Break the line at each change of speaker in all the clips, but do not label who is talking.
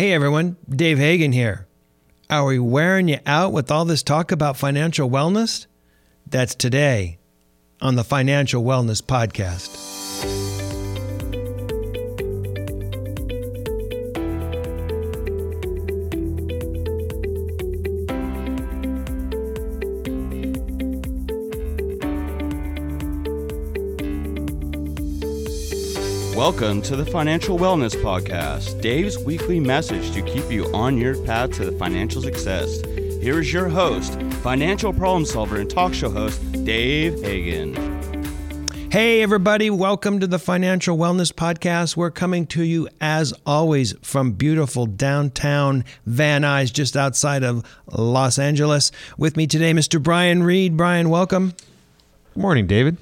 Hey everyone, Dave Hagan here. Are we wearing you out with all this talk about financial wellness? That's today on the Financial Wellness Podcast.
Welcome to the Financial Wellness Podcast, Dave's weekly message to keep you on your path to the financial success. Here is your host, financial problem solver and talk show host, Dave Hagan.
Hey, everybody, welcome to the Financial Wellness Podcast. We're coming to you, as always, from beautiful downtown Van Nuys, just outside of Los Angeles. With me today, Mr. Brian Reed. Brian, welcome.
Good morning, David.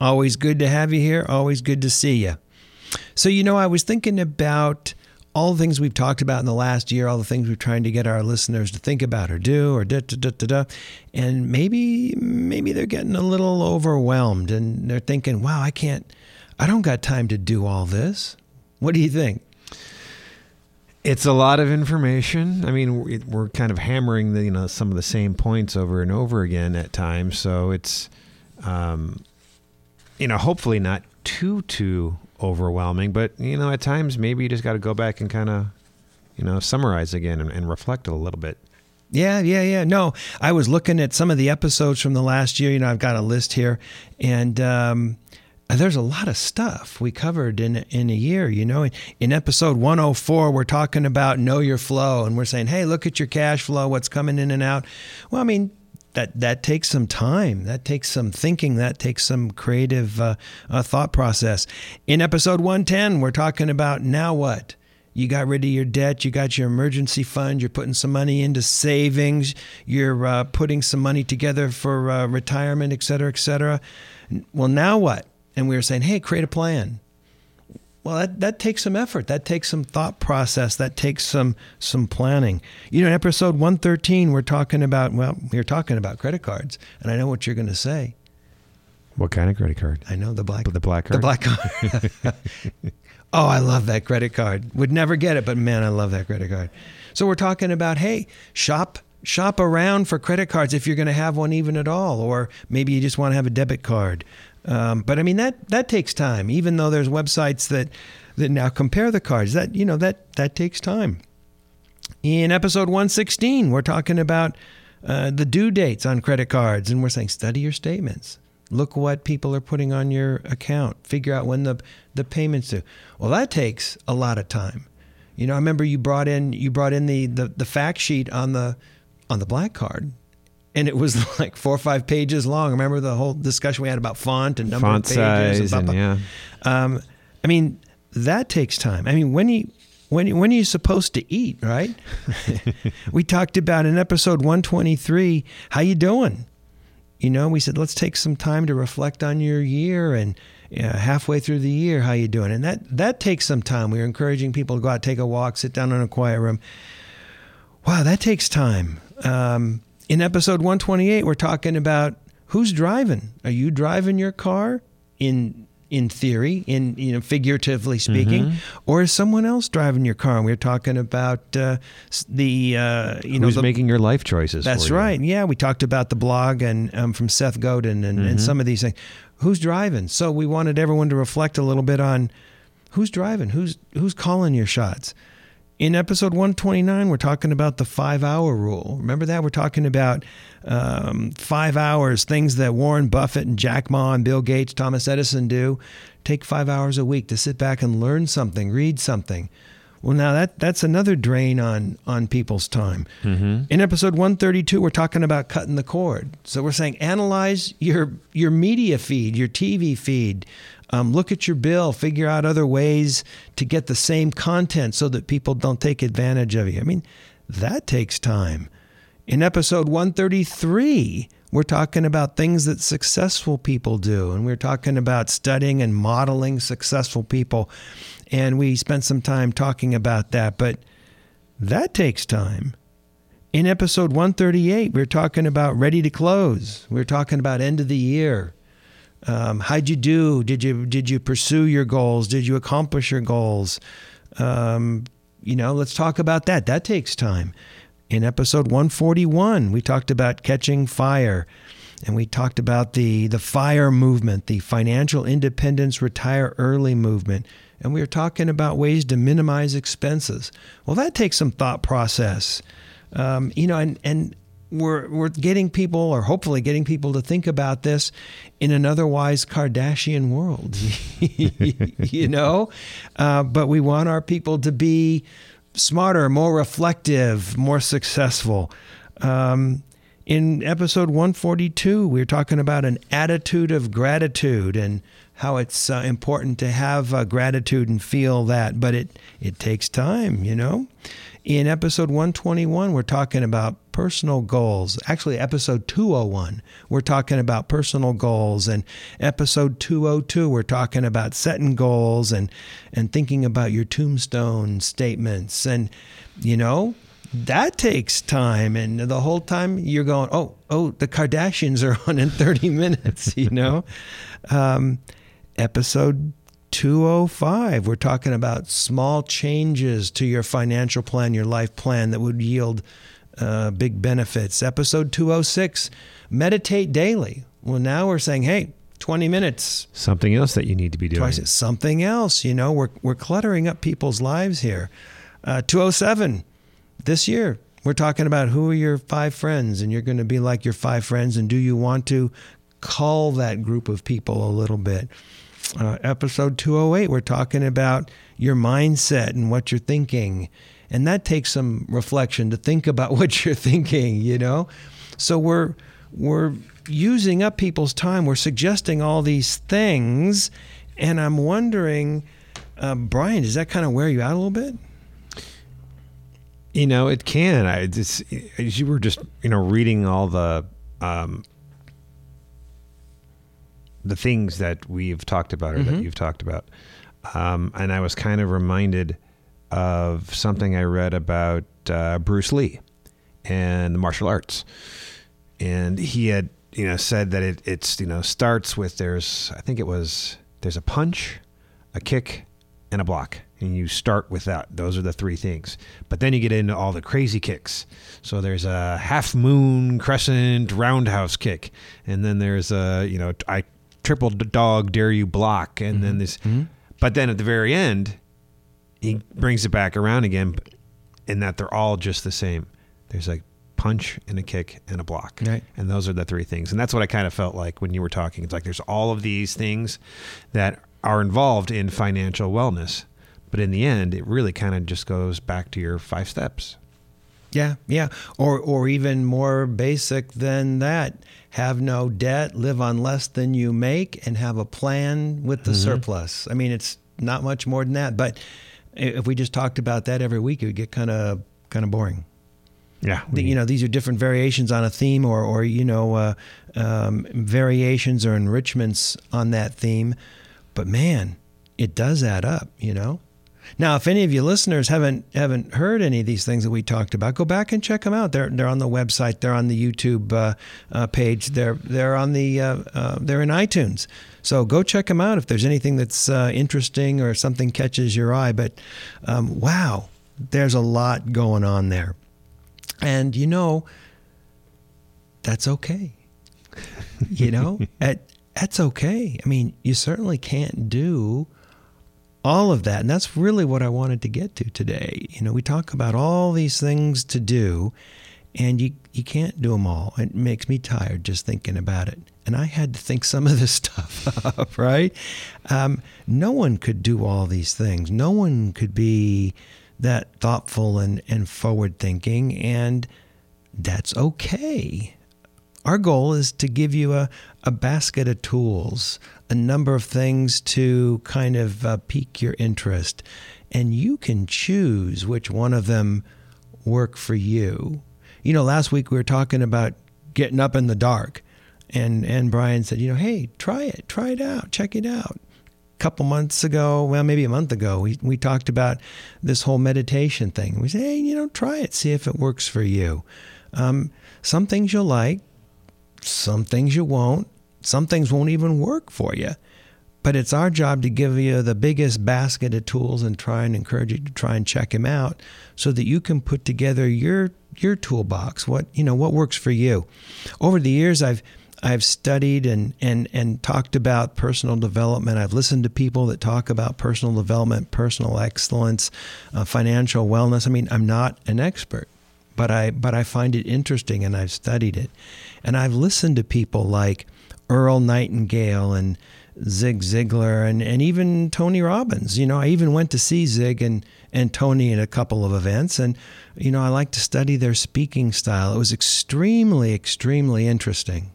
Always good to have you here. Always good to see you. So, you know, I was thinking about all the things we've talked about in the last year, all the things we're trying to get our listeners to think about or do, or da da da da da. And maybe, maybe they're getting a little overwhelmed and they're thinking, wow, I can't, I don't got time to do all this. What do you think?
It's a lot of information. I mean, we're kind of hammering the, you know, some of the same points over and over again at times. So it's, um, you know, hopefully not too, too overwhelming. But you know, at times maybe you just got to go back and kind of, you know, summarize again and, and reflect a little bit.
Yeah, yeah, yeah. No, I was looking at some of the episodes from the last year. You know, I've got a list here, and um, there's a lot of stuff we covered in in a year. You know, in, in episode 104, we're talking about know your flow, and we're saying, hey, look at your cash flow, what's coming in and out. Well, I mean, that that takes some time. That takes some thinking. That takes some creative uh, uh, thought process. In episode 110, we're talking about now what. You got rid of your debt. You got your emergency fund. You're putting some money into savings. You're uh, putting some money together for uh, retirement, et cetera, et cetera. Well, now what? And we were saying, hey, create a plan well, that, that takes some effort. That takes some thought process. That takes some some planning. You know, in episode 113, we're talking about, well, we're talking about credit cards. And I know what you're going to say.
What kind of credit card?
I know the black
the black card.
The black card. oh, I love that credit card. Would never get it, but man, I love that credit card. So we're talking about, hey, shop shop around for credit cards if you're going to have one even at all or maybe you just want to have a debit card um, but I mean that that takes time. Even though there's websites that that now compare the cards, that you know that that takes time. In episode 116, we're talking about uh, the due dates on credit cards, and we're saying study your statements. Look what people are putting on your account. Figure out when the the payments due. Well, that takes a lot of time. You know, I remember you brought in you brought in the the, the fact sheet on the on the black card and it was like four or five pages long. Remember the whole discussion we had about font and number
font
of pages
size and, and yeah.
Um, I mean, that takes time. I mean, when you when when are you supposed to eat, right? we talked about in episode 123 how you doing. You know, we said let's take some time to reflect on your year and you know, halfway through the year how you doing, and that that takes some time. We are encouraging people to go out, take a walk, sit down in a quiet room. Wow, that takes time. Um, in episode 128, we're talking about who's driving. Are you driving your car in in theory, in you know figuratively speaking, mm-hmm. or is someone else driving your car? And we are talking about uh, the uh, you
Who's
know
who's making your life choices.
That's right. Yeah, we talked about the blog and um, from Seth Godin and, mm-hmm. and some of these things. Who's driving? So we wanted everyone to reflect a little bit on who's driving, who's who's calling your shots. In episode 129, we're talking about the five hour rule. Remember that? We're talking about um, five hours, things that Warren Buffett and Jack Ma and Bill Gates, Thomas Edison do. Take five hours a week to sit back and learn something, read something. Well, now that that's another drain on on people's time. Mm-hmm. In episode 132, we're talking about cutting the cord. So we're saying analyze your your media feed, your TV feed, um, look at your bill, figure out other ways to get the same content so that people don't take advantage of you. I mean, that takes time. In episode 133, we're talking about things that successful people do, and we're talking about studying and modeling successful people. And we spent some time talking about that, but that takes time. In episode 138, we we're talking about ready to close. We're talking about end of the year. Um, how'd you do? Did you did you pursue your goals? Did you accomplish your goals? Um, you know, let's talk about that. That takes time. In episode 141, we talked about catching fire and we talked about the the fire movement, the financial independence retire early movement, and we were talking about ways to minimize expenses. Well, that takes some thought process, um, you know, and and we're we're getting people, or hopefully getting people, to think about this in an otherwise Kardashian world, you know. Uh, but we want our people to be smarter, more reflective, more successful. Um, in episode 142, we're talking about an attitude of gratitude and how it's uh, important to have uh, gratitude and feel that, but it, it takes time, you know? In episode 121, we're talking about personal goals. Actually, episode 201, we're talking about personal goals. And episode 202, we're talking about setting goals and, and thinking about your tombstone statements. And, you know, that takes time and the whole time you're going oh oh the kardashians are on in 30 minutes you know um, episode 205 we're talking about small changes to your financial plan your life plan that would yield uh, big benefits. Episode 206 meditate daily. Well now we're saying hey 20 minutes.
Something else that you need to be doing.
Twice. Something else you know we're, we're cluttering up people's lives here. Uh, 207 this year, we're talking about who are your five friends, and you're going to be like your five friends, and do you want to call that group of people a little bit? Uh, episode 208, we're talking about your mindset and what you're thinking. And that takes some reflection to think about what you're thinking, you know? So we're, we're using up people's time. We're suggesting all these things. And I'm wondering, uh, Brian, does that kind of wear you out a little bit?
You know, it can. I just as you were just you know reading all the um, the things that we've talked about or mm-hmm. that you've talked about, um, and I was kind of reminded of something I read about uh, Bruce Lee and the martial arts, and he had you know said that it it's you know starts with there's I think it was there's a punch, a kick, and a block and you start with that. Those are the three things. But then you get into all the crazy kicks. So there's a half moon crescent roundhouse kick, and then there's a you know I triple dog dare you block, and mm-hmm. then this. Mm-hmm. But then at the very end, he brings it back around again, in that they're all just the same. There's like punch and a kick and a block.
Right.
And those are the three things. And that's what I kind of felt like when you were talking. It's like there's all of these things that are involved in financial wellness but in the end, it really kind of just goes back to your five steps.
Yeah, yeah. Or or even more basic than that. Have no debt, live on less than you make, and have a plan with the mm-hmm. surplus. I mean, it's not much more than that. But if we just talked about that every week, it would get kind of kind of boring.
Yeah,
we, you know, these are different variations on a theme, or or you know, uh, um, variations or enrichments on that theme. But man, it does add up. You know. Now, if any of you listeners haven't haven't heard any of these things that we talked about, go back and check them out. They're they're on the website. They're on the YouTube uh, uh, page. They're they're on the uh, uh they're in iTunes. So go check them out if there's anything that's uh, interesting or something catches your eye. But um, wow, there's a lot going on there, and you know that's okay. you know, at, that's okay. I mean, you certainly can't do all of that. And that's really what I wanted to get to today. You know, we talk about all these things to do, and you, you can't do them all. It makes me tired just thinking about it. And I had to think some of this stuff up, right? Um, no one could do all these things. No one could be that thoughtful and, and forward thinking, and that's okay. Our goal is to give you a, a basket of tools, a number of things to kind of uh, pique your interest. And you can choose which one of them work for you. You know, last week we were talking about getting up in the dark. And, and Brian said, you know, hey, try it, try it out, check it out. A couple months ago, well, maybe a month ago, we, we talked about this whole meditation thing. We said, hey, you know, try it, see if it works for you. Um, some things you'll like, some things you won't. Some things won't even work for you. but it's our job to give you the biggest basket of tools and try and encourage you to try and check him out so that you can put together your your toolbox what you know what works for you over the years i've I've studied and, and, and talked about personal development. I've listened to people that talk about personal development, personal excellence, uh, financial wellness. I mean, I'm not an expert, but I but I find it interesting and I've studied it, and I've listened to people like Earl Nightingale and Zig Ziglar and, and even Tony Robbins. You know, I even went to see Zig and, and Tony at a couple of events. And, you know, I like to study their speaking style. It was extremely, extremely interesting.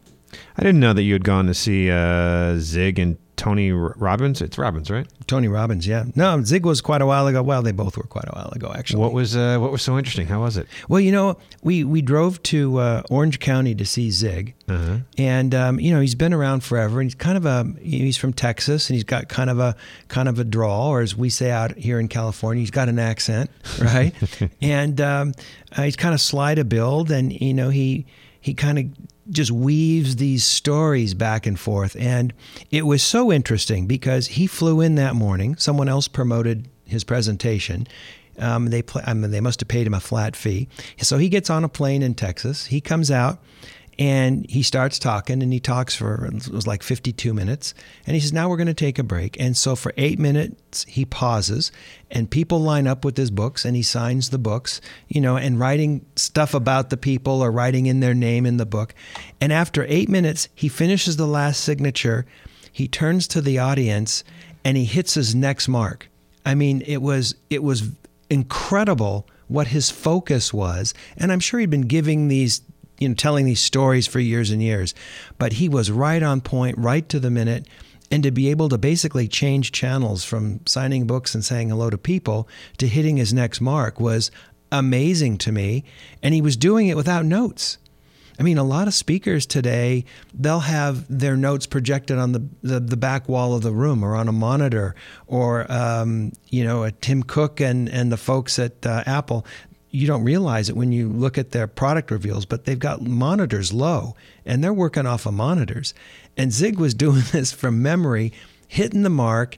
I didn't know that you had gone to see uh, Zig and Tony Robbins. It's Robbins, right?
Tony Robbins, yeah. No, Zig was quite a while ago. Well, they both were quite a while ago, actually.
What was uh, what was so interesting? How was it?
Well, you know, we we drove to uh, Orange County to see Zig, uh-huh. and um, you know he's been around forever. And he's kind of a he's from Texas, and he's got kind of a kind of a drawl, or as we say out here in California, he's got an accent, right? and um, uh, he's kind of sly to build, and you know he he kind of just weaves these stories back and forth. And it was so interesting because he flew in that morning. Someone else promoted his presentation. Um, they play, I mean, they must have paid him a flat fee. So he gets on a plane in Texas. He comes out and he starts talking and he talks for it was like 52 minutes. And he says now we're going to take a break. And so for eight minutes he pauses and people line up with his books and he signs the books you know and writing stuff about the people or writing in their name in the book. And after eight minutes he finishes the last signature. He turns to the audience and he hits his next mark. I mean it was it was incredible what his focus was. And i'm sure he'd been giving these you know, telling these stories for years and years. But he was right on point, right to the minute. And to be able to basically change channels from signing books and saying hello to people to hitting his next mark was amazing to me. And he was doing it without notes. I mean, a lot of speakers today, they'll have their notes projected on the, the, the back wall of the room or on a monitor, or, um, you know, Tim Cook and, and the folks at uh, Apple, you don't realize it when you look at their product reveals, but they've got monitors low and they're working off of monitors. And Zig was doing this from memory, hitting the mark,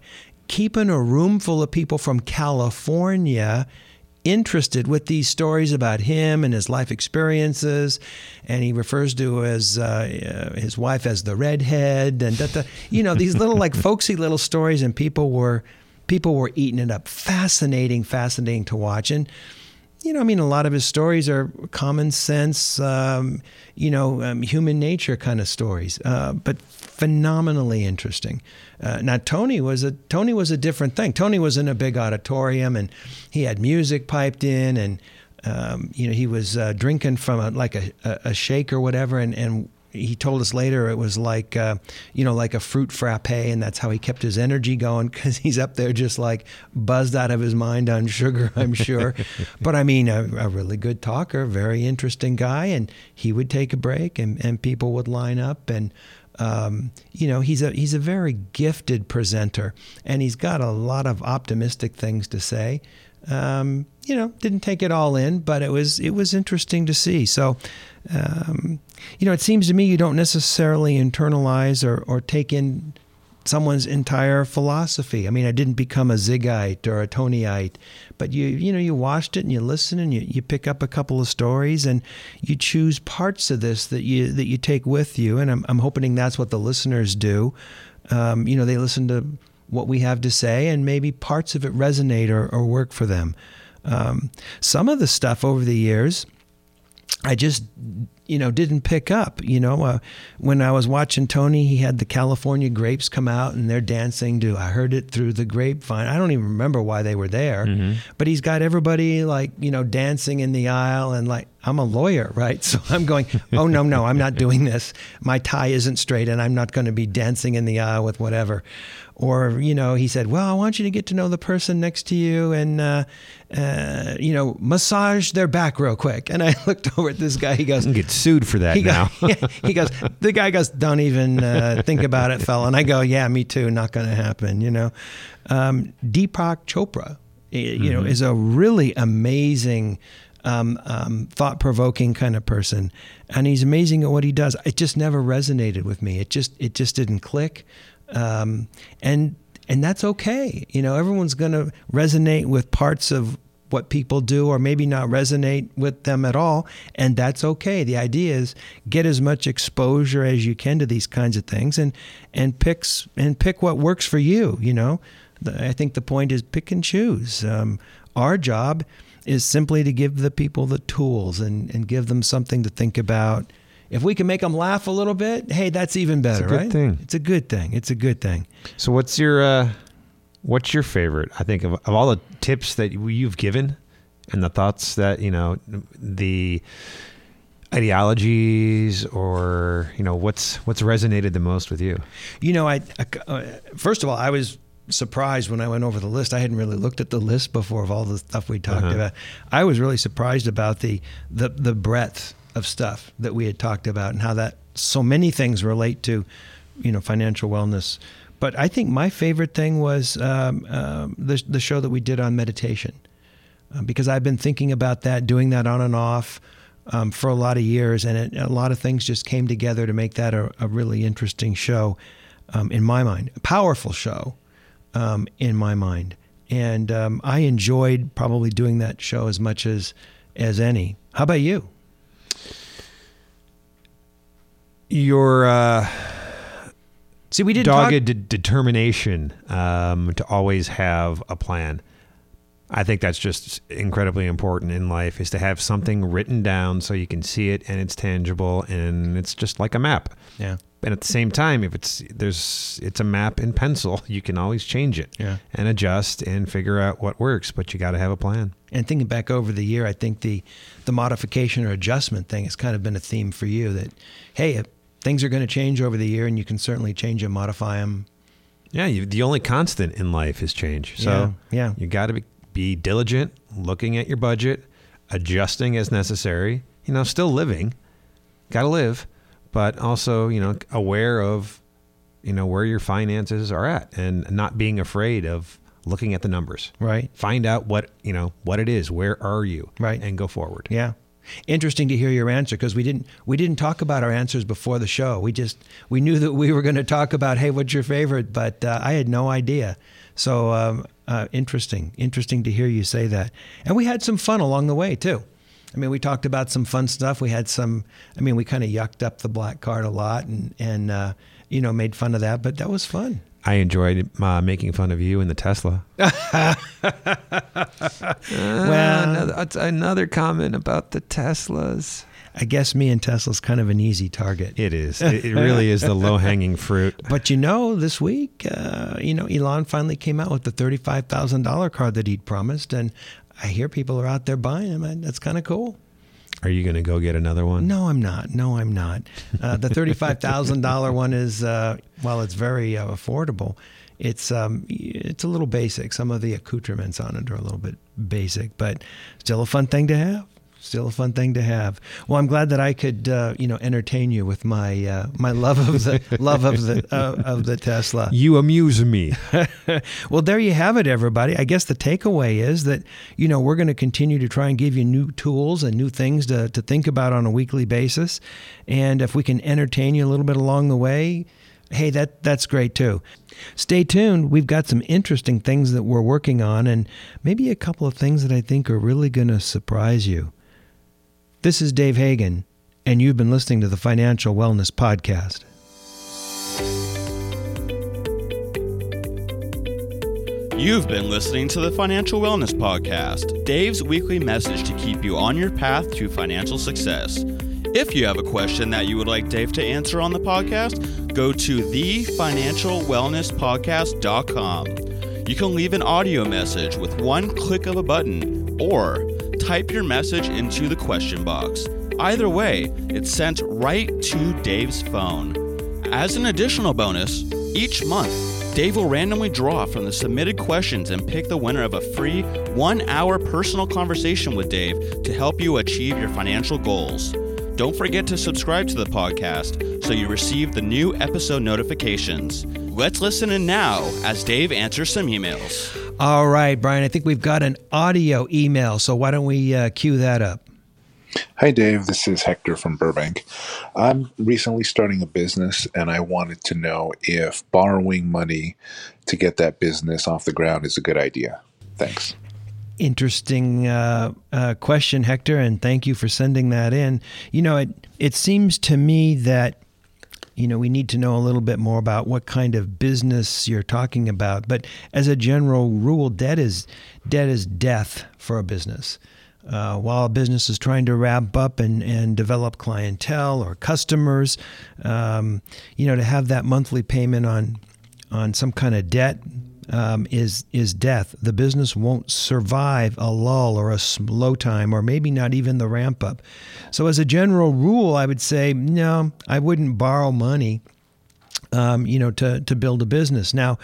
keeping a room full of people from California interested with these stories about him and his life experiences, and he refers to his uh, uh, his wife as the redhead, and da, da, you know these little like folksy little stories, and people were people were eating it up. Fascinating, fascinating to watch, and you know, I mean, a lot of his stories are common sense, um, you know, um, human nature kind of stories, uh, but phenomenally interesting. Uh, now, Tony was a Tony was a different thing. Tony was in a big auditorium, and he had music piped in, and um, you know, he was uh, drinking from a, like a, a, shake or whatever, and, and he told us later it was like uh, you know like a fruit frappe and that's how he kept his energy going because he's up there just like buzzed out of his mind on sugar i'm sure. But i mean a, a, really good talker very interesting guy and he would take a break and, and people would line up and um, you know he's a he's a very gifted presenter and he's got a lot of optimistic things to say um, you know, didn't take it all in, but it was it was interesting to see. So, um, you know, it seems to me you don't necessarily internalize or, or take in someone's entire philosophy. I mean, I didn't become a Zigite or a Tonyite, but you you know you watched it and you listen and you, you pick up a couple of stories and you choose parts of this that you that you take with you. And I'm I'm hoping that's what the listeners do. Um, you know, they listen to what we have to say, and maybe parts of it resonate or, or work for them. Um, some of the stuff over the years, I just you know didn't pick up you know uh, when i was watching tony he had the california grapes come out and they're dancing to i heard it through the grapevine i don't even remember why they were there mm-hmm. but he's got everybody like you know dancing in the aisle and like i'm a lawyer right? So i'm going oh no no i'm not doing this. My tie isn't straight and i'm not going to be dancing in the aisle with whatever. Or you know he said well i want you to get to know the person next to you and uh, uh, you know massage their back real quick. And i looked over at this guy. He goes
get sued for that he now.
goes, he goes the guy goes don't even uh, think about it fella. And i go yeah me too. Not going to happen you know. Um, deepak chopra you mm-hmm. know is a really amazing um, um, thought provoking kind of person, and he's amazing at what he does. It just never resonated with me. It just it just didn't click. um, and and that's okay. You know, everyone's going to resonate with parts of what people do or maybe not resonate with them at all and that's okay the idea is get as much exposure as you can to these kinds of things and and picks and pick what works for you you know i think the point is pick and choose um, our job is simply to give the people the tools and, and give them something to think about if we can make them laugh a little bit, hey, that's even better,
it's a good
right?
Thing.
It's a good thing. It's a good thing.
So, what's your uh, what's your favorite? I think of, of all the tips that you've given and the thoughts that you know the ideologies or you know what's what's resonated the most with you
you know i, uh, first of all i was surprised when i went over the list i hadn't really looked at the list before of all the stuff we talked uh-huh. about i was really surprised about the the, the breadth of stuff that we had talked about and how that so many things relate to, you know, financial wellness. But I think my favorite thing was um, um, the, the show that we did on meditation, uh, because I've been thinking about that, doing that on and off um, for a lot of years, and it, a lot of things just came together to make that a, a really interesting show um, in my mind, a powerful show um, in my mind. And um, I enjoyed probably doing that show as much as as any. How about you?
your uh,
see we did
dogged
talk-
de- determination um, to always have a plan. I think that's just incredibly important in life is to have something written down so you can see it and it's tangible and it's just like a map.
Yeah.
And at the same time, if it's there's it's a map in pencil, you can always change it
yeah.
and adjust and figure out what works, but you got to have a plan.
And thinking back over the year, I think the the modification or adjustment thing has kind of been a theme for you that hey, things are going to change over the year, and you can certainly change them, modify them.
Yeah, you, the only constant in life is change. So
yeah, yeah.
you got to be, be diligent, looking at your budget, adjusting as necessary. You know, still living, got to live, but also you know aware of you know where your finances are at, and not being afraid of looking at the numbers.
Right.
Find out what you know what it is. Where are you?
Right.
And go forward.
Yeah. Interesting to hear your answer because we didn't we didn't talk about our answers before the show. We just we knew that we were going to talk about hey, what's your favorite? But uh, I had no idea. So um, uh, interesting, interesting to hear you say that. And we had some fun along the way too. I mean, we talked about some fun stuff. We had some. I mean, we kind of yucked up the black card a lot and and uh, you know made fun of that, but that was fun.
I enjoyed uh, making fun of you in the Tesla. uh, well, another, another comment about the Teslas.
I guess me and Tesla's kind of an easy target.
It is. It, it really is the low hanging fruit.
But you know, this week, uh, you know, Elon finally came out with the thirty-five thousand dollar car that he'd promised, and I hear people are out there buying them, and that's kind of cool.
Are you going to go get another one?
No, I'm not. No, I'm not. Uh, the thirty-five thousand dollar one is, uh, while it's very uh, affordable, it's um, it's a little basic. Some of the accoutrements on it are a little bit basic, but still a fun thing to have still a fun thing to have. Well, I'm glad that I could, uh, you know, entertain you with my uh, my love of the love of the uh, of the Tesla.
You amuse me.
well, there you have it, everybody. I guess the takeaway is that you know we're going to continue to try and give you new tools and new things to to think about on a weekly basis, and if we can entertain you a little bit along the way. Hey, that that's great too. Stay tuned. We've got some interesting things that we're working on and maybe a couple of things that I think are really going to surprise you. This is Dave Hagan, and you've been listening to the Financial Wellness Podcast.
You've been listening to the Financial Wellness Podcast, Dave's weekly message to keep you on your path to financial success. If you have a question that you would like Dave to answer on the podcast, go to thefinancialwellnesspodcast.com. You can leave an audio message with one click of a button or type your message into the question box. Either way, it's sent right to Dave's phone. As an additional bonus, each month, Dave will randomly draw from the submitted questions and pick the winner of a free one hour personal conversation with Dave to help you achieve your financial goals. Don't forget to subscribe to the podcast so you receive the new episode notifications. Let's listen in now as Dave answers some emails.
All right, Brian, I think we've got an audio email, so why don't we uh, cue that up?
Hi, Dave. This is Hector from Burbank. I'm recently starting a business and I wanted to know if borrowing money to get that business off the ground is a good idea. Thanks.
Interesting uh, uh, question, Hector, and thank you for sending that in. You know, it, it seems to me that you know, we need to know a little bit more about what kind of business you're talking about. But as a general rule, debt is debt is death for a business. Uh, while a business is trying to ramp up and, and develop clientele or customers, um, you know, to have that monthly payment on on some kind of debt um, is is death. The business won't survive a lull or a slow time, or maybe not even the ramp up. So, as a general rule, I would say no, I wouldn't borrow money. Um, you know, to to build a business. Now,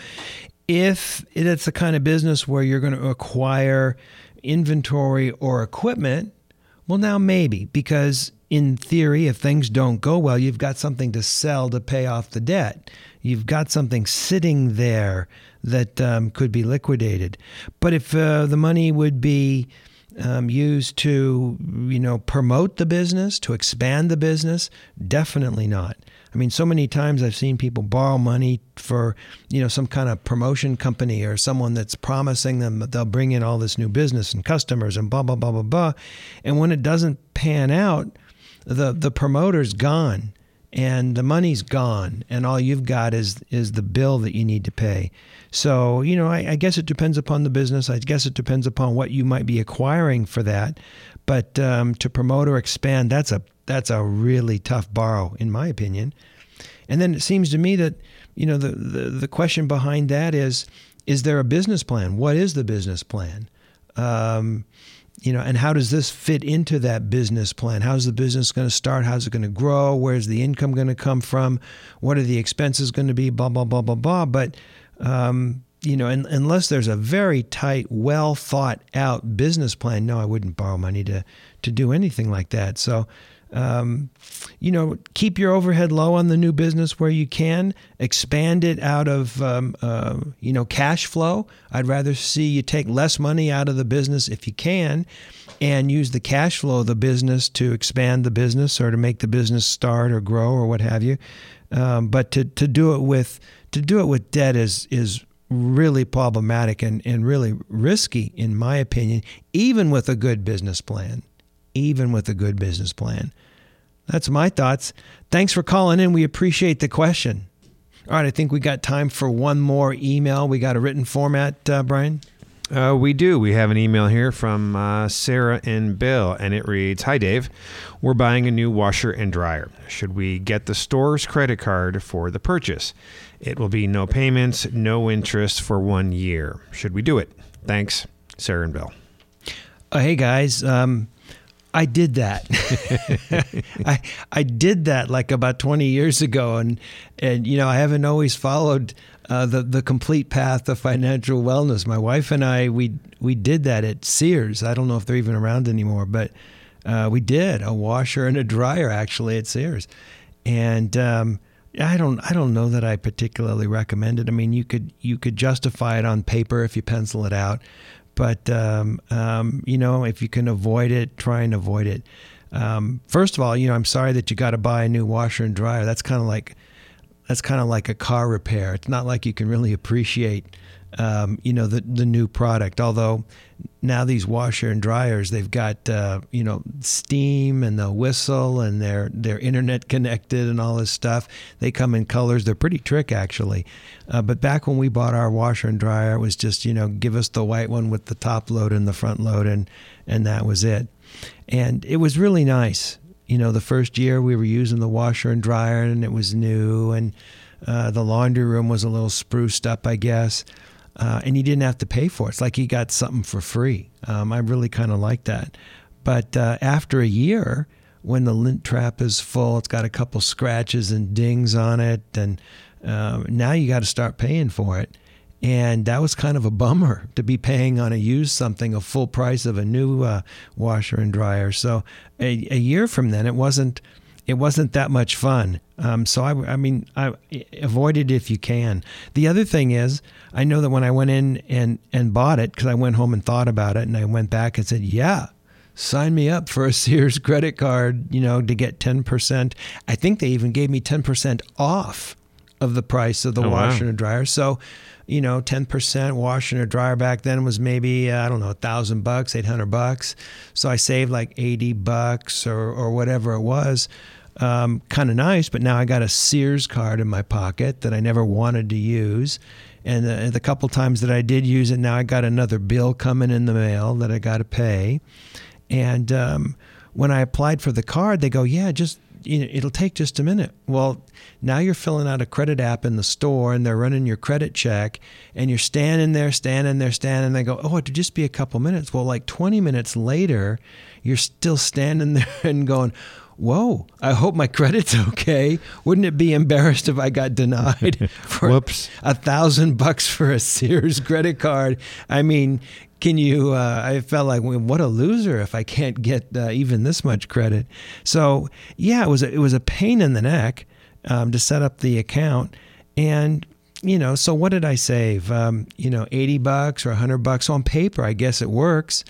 if it's the kind of business where you're going to acquire inventory or equipment, well, now maybe, because in theory, if things don't go well, you've got something to sell to pay off the debt. You've got something sitting there that um, could be liquidated. But if uh, the money would be um, used to, you know, promote the business, to expand the business, definitely not. I mean, so many times I've seen people borrow money for, you know, some kind of promotion company or someone that's promising them that they'll bring in all this new business and customers and blah blah blah blah blah. And when it doesn't pan out, the the promoter's gone and the money's gone and all you've got is is the bill that you need to pay. So, you know, I, I guess it depends upon the business. I guess it depends upon what you might be acquiring for that. But um, to promote or expand, that's a that's a really tough borrow, in my opinion. And then it seems to me that you know the, the, the question behind that is is there a business plan? What is the business plan? Um, you know, and how does this fit into that business plan? How's the business going to start? How's it going to grow? Where's the income going to come from? What are the expenses going to be? Blah blah blah blah blah. But um, you know, unless there's a very tight, well thought out business plan, no, I wouldn't borrow money to to do anything like that. So um, you know, keep your overhead low on the new business where you can. Expand it out of, um, uh, you know, cash flow. I'd rather see you take less money out of the business if you can, and use the cash flow of the business to expand the business or to make the business start or grow or what have you. Um, but to, to do it with to do it with debt is is really problematic and, and really risky in my opinion, even with a good business plan even with a good business plan. That's my thoughts. Thanks for calling in. We appreciate the question. All right, I think we got time for one more email. We got a written format, uh, Brian?
Uh, we do. We have an email here from uh, Sarah and Bill, and it reads Hi, Dave. We're buying a new washer and dryer. Should we get the store's credit card for the purchase? It will be no payments, no interest for one year. Should we do it? Thanks, Sarah and Bill.
Uh, hey, guys. Um, I did that. I I did that like about 20 years ago, and and you know I haven't always followed uh, the the complete path of financial wellness. My wife and I we we did that at Sears. I don't know if they're even around anymore, but uh, we did a washer and a dryer actually at Sears, and. Um, I don't I don't know that I particularly recommend it. I mean, you could you could justify it on paper if you pencil it out, but um, um, you know, if you can avoid it, try and avoid it. Um, first of all, you know, I'm sorry that you got to buy a new washer and dryer. That's kind of like that's kind of like a car repair. It's not like you can really appreciate um, you know the the new product. Although now these washer and dryers, they've got uh, you know steam and the whistle, and they're they're internet connected and all this stuff. They come in colors. They're pretty trick actually. Uh, but back when we bought our washer and dryer, it was just you know give us the white one with the top load and the front load, and and that was it. And it was really nice. You know, the first year we were using the washer and dryer, and it was new, and uh, the laundry room was a little spruced up, I guess uh, and he didn't have to pay for it. It's like he got something for free. Um, I really kind of like that. But uh, after a year, when the lint trap is full, it's got a couple scratches and dings on it, and uh, now you got to start paying for it. And that was kind of a bummer to be paying on a used something a full price of a new uh, washer and dryer. So a, a year from then, it wasn't it wasn't that much fun. Um, so I, I mean, I avoid it if you can. The other thing is, I know that when I went in and and bought it, because I went home and thought about it, and I went back and said, yeah, sign me up for a Sears credit card, you know, to get 10%. I think they even gave me 10% off of the price of the
Oh, wow.
washer and dryer. So, you know, 10% washer and dryer back then was maybe, uh, I don't know, a thousand bucks, 800 bucks. So I saved like 80 bucks or, or whatever it was. Um, kind of nice, but now I got a Sears card in my pocket that I never wanted to use. And uh, the couple times that I did use it, now I got another bill coming in the mail that I got to pay. And um, when I applied for the card, they go, "Yeah, just you know, it'll take just a minute." Well, now you're filling out a credit app in the store, and they're running your credit check, and you're standing there, standing there, standing. And they go, "Oh, it'll just be a couple minutes." Well, like 20 minutes later, you're still standing there and going. Whoa, I hope my credit's okay. Wouldn't it be embarrassed if I got denied for
Whoops.
a thousand bucks for a Sears credit card? I mean, can you? Uh, I felt like, well, what a loser if I can't get uh, even this much credit. So yeah, it was a, it was a pain in the neck um, to set up the account, and you know, so what did I save? Um, you know, eighty bucks or hundred bucks on paper. I guess it works.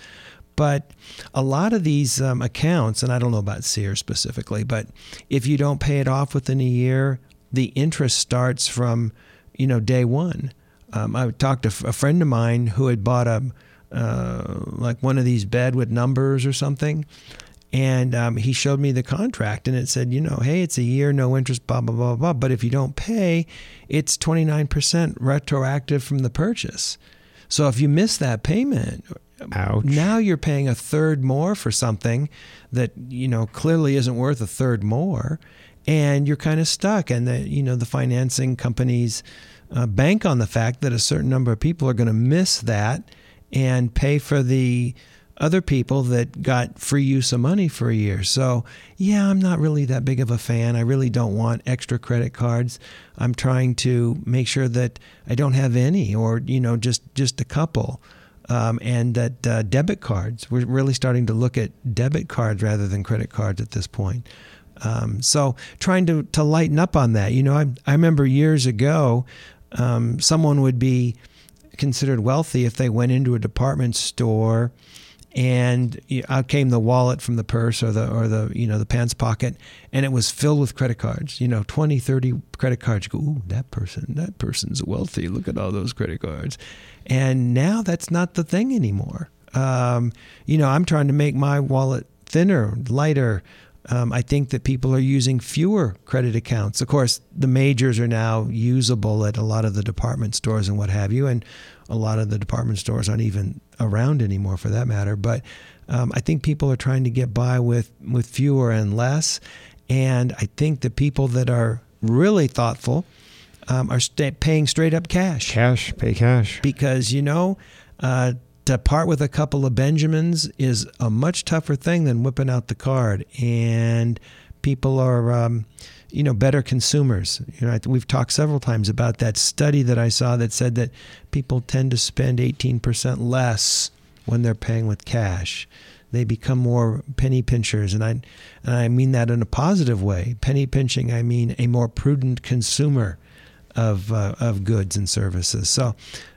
But a lot of these um, accounts, and I don't know about Sears specifically, but if you don't pay it off within a year, the interest starts from, you know, day one. Um, I talked to a friend of mine who had bought a, uh, like one of these bed with numbers or something, and um, he showed me the contract, and it said, you know, hey, it's a year, no interest, blah blah blah blah. But if you don't pay, it's twenty nine percent retroactive from the purchase. So if you miss that payment,
Ouch.
now you're paying a third more for something that you know clearly isn't worth a third more, and you're kind of stuck. And the you know the financing companies uh, bank on the fact that a certain number of people are going to miss that and pay for the other people that got free use of money for a year. So, yeah, I'm not really that big of a fan. I really don't want extra credit cards. I'm trying to make sure that I don't have any or, you know, just just a couple. Um, and that uh, debit cards, we're really starting to look at debit cards rather than credit cards at this point. Um, so trying to, to lighten up on that. You know, I, I remember years ago, um, someone would be considered wealthy if they went into a department store and out came the wallet from the purse or the or the you know the pants pocket and it was filled with credit cards you know 20 30 credit cards. You go ooh that person that person's wealthy. Look at all those credit cards. And now that's not the thing anymore. Um, you know i'm trying to make my wallet thinner lighter. Um, I think that people are using fewer credit accounts. Of course, the majors are now usable at a lot of the department stores and what have you, and a lot of the department stores aren't even around anymore for that matter. But um, I think people are trying to get by with, with fewer and less. And I think the people that are really thoughtful um, are sta paying straight up cash
Cash, pay cash.
because, you know, uh, to part with a couple of Benjamins is a much tougher thing than whipping out the card. And people are, um, you know, better consumers. You know, we've talked several times about that study that I saw that said that people tend to spend 18% less when they're paying with cash. They become more penny pinchers, and I, and I mean that in a positive way. Penny pinching, I mean a more prudent consumer of uh, of goods and services. So,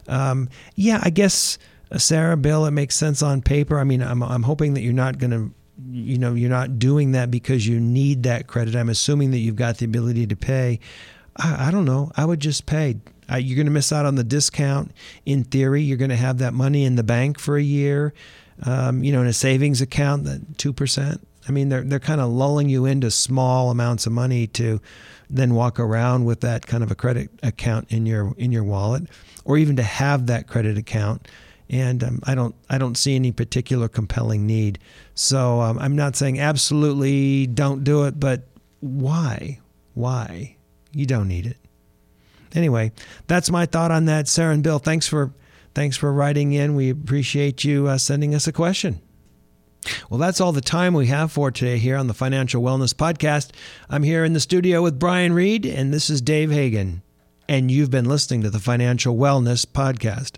um, yeah, I guess uh, Sarah, Bill, it makes sense on paper. I mean, I'm I'm hoping that you're not going to, you know, you're not doing that because you need that credit. I'm assuming that you've got the ability to pay. I, I don't know. I would just pay. Uh, you're going to miss out on the discount. In theory, you're going to have that money in the bank for a year. Um, you know, in a savings account, that two percent. I mean, they're they're kind of lulling you into small amounts of money to then walk around with that kind of a credit account in your in your wallet, or even to have that credit account. And um, I don't I don't see any particular compelling need. So um, I'm not saying absolutely don't do it, but why? Why? You don't need it. Anyway, that's my thought on that. Sarah and Bill, thanks for thanks for writing in. We appreciate you uh, sending us a question. Well, that's all the time we have for today here on the Financial Wellness Podcast. I'm here in the studio with Brian Reed, and this is Dave Hagan. And you've been listening to the Financial Wellness Podcast.